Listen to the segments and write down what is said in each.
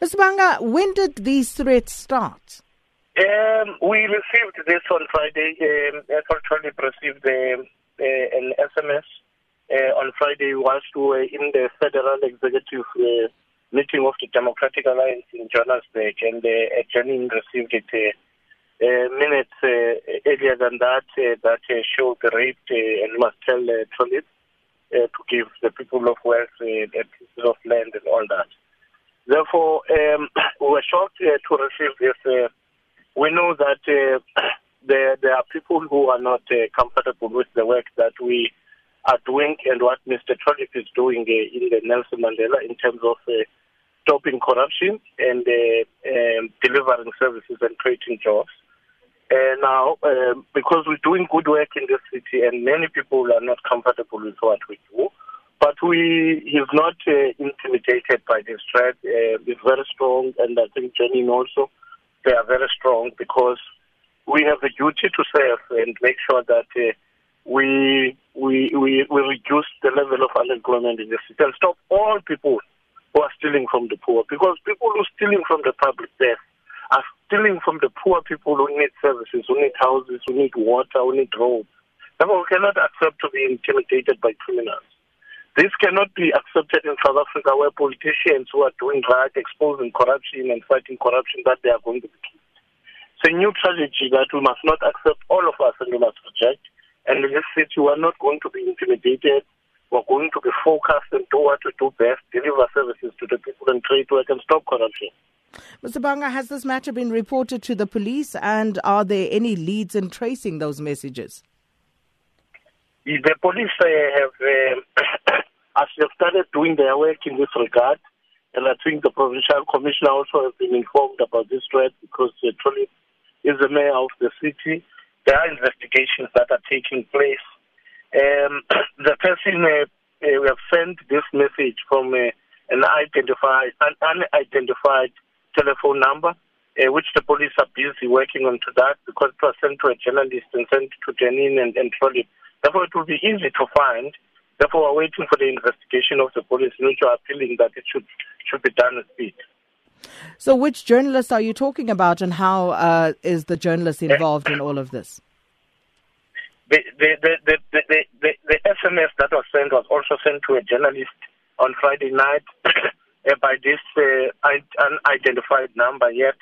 Mr. Bhanga, when did these threats start? Um, we received this on Friday. Um, actually received um, uh, an SMS uh, on Friday whilst we were in the Federal Executive uh, meeting of the Democratic Alliance in Johannesburg, and uh, Janine received it uh, uh, minutes uh, earlier than that uh, that uh, showed the rape uh, and must tell uh, Trollip uh, to give the people of Wales uh, a piece of land and all that. Therefore, um, we were shocked uh, to receive this. Uh, we know that uh, there, there are people who are not uh, comfortable with the work that we are doing and what Mr. Trollip is doing uh, in the Nelson Mandela in terms of uh, stopping corruption and um, delivering services and creating jobs. Now, um, because we're doing good work in this city and many people are not comfortable with what we do, but we he's not uh, intimidated by this threat. Uh, he's very strong, and I think Janine also, they are very strong because we have a duty to serve and make sure that uh, we, we, we, we reduce the level of unemployment in the city and stop all people who are stealing from the poor. Because people who are stealing from the public debt are stealing from the poor people who need services, who need houses, who need water, who need roads. Therefore, we cannot accept to be intimidated by criminals. This cannot be accepted in South Africa where politicians who are doing right, exposing corruption and fighting corruption, that they are going to be killed. It's a new tragedy that we must not accept, all of us, and we must reject. And in this city, we are not going to be intimidated. We're going to be focused and do what we do best, deliver services to the people and trade work and stop corruption. Mr. Bhanga, has this matter been reported to the police and are there any leads in tracing those messages? The police uh, have, uh, as they have started doing their work in this regard, and I think the provincial commissioner also has been informed about this threat because uh, is the mayor of the city. There are investigations that are taking place. Um, the person uh, uh, we have sent this message from uh, an identified, an unidentified telephone number, uh, which the police are busy working on to that because it was sent to a journalist and sent to Janine and, and Trollip. Therefore, it will be easy to find. Therefore, we're waiting for the investigation of the police, which are appealing that it should should be done with speed. So, which journalist are you talking about, and how uh, is the journalist involved in all of this? The the, the, the, the, the, the SMS that was sent was also sent to a journalist on Friday night by this uh, unidentified number yet.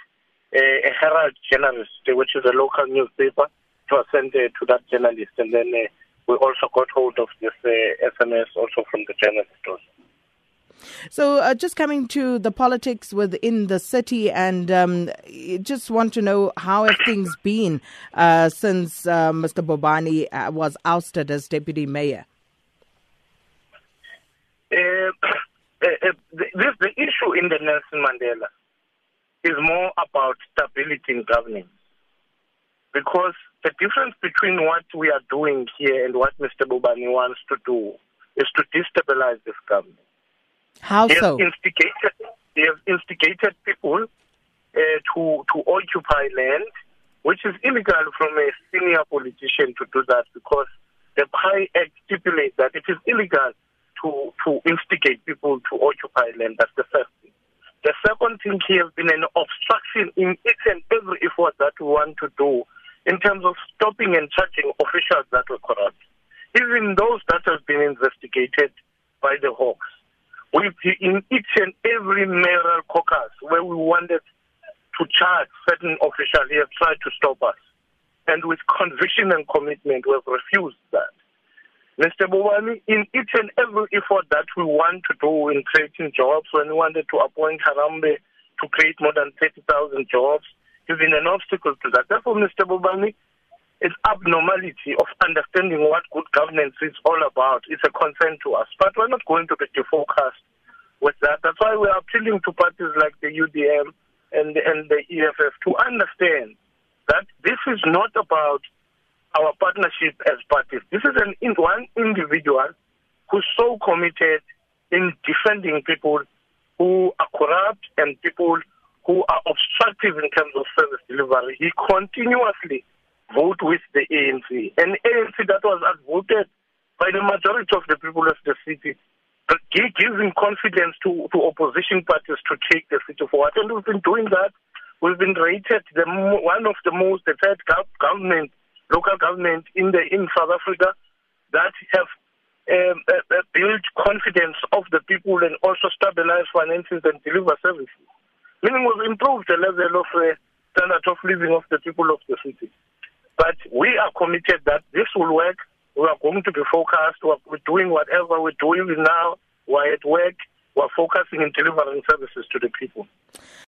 Uh, a Herald journalist, which is a local newspaper, it was sent uh, to that journalist, and then uh, we also got hold of this uh, SMS also from the journalist. So, uh, just coming to the politics within the city, and um, just want to know how have things been uh, since uh, Mr. Bobani uh, was ousted as deputy mayor. Uh, uh, this, the issue in the Nelson Mandela is more about stability in governance, because the difference between what we are doing here and what Mr. Bobani wants to do is to destabilize this government. How he so? Has instigated, he has instigated people uh, to to occupy land, which is illegal from a senior politician to do that because the PIE Act stipulates that it is illegal to to instigate people to occupy land. That's the first thing. The second thing here has been an obstruction in each and every effort that we want to do in terms of stopping and charging officials that were corrupt. Even those that have been investigated by the Hawks. We've, in each and every mayoral caucus where we wanted to charge certain officials, he has tried to stop us. And with conviction and commitment, we have refused that. Mr. Bobani, in each and every effort that we want to do in creating jobs, when we wanted to appoint Harambee to create more than 30,000 jobs, he's been an obstacle to that. Therefore, Mr. Bobani, it's abnormality of understanding what good governance is all about. It's a concern to us. But we're not going to be defocused with that. That's why we're appealing to parties like the UDM and, and the EFF to understand that this is not about our partnership as parties. This is an one individual who's so committed in defending people who are corrupt and people who are obstructive in terms of service delivery. He continuously vote with the ANC. An ANC that was outvoted by the majority of the people of the city giving confidence to, to opposition parties to take the city forward. And we've been doing that. We've been rated the one of the most, the third government, local government in the in South Africa that have um, uh, uh, build confidence of the people and also stabilize finances and deliver services. Meaning we've improved the level of uh, standard of living of the people of the city. But we are committed that this will work. We are going to be focused. We're doing whatever we're doing now. We're at work. We're focusing in delivering services to the people.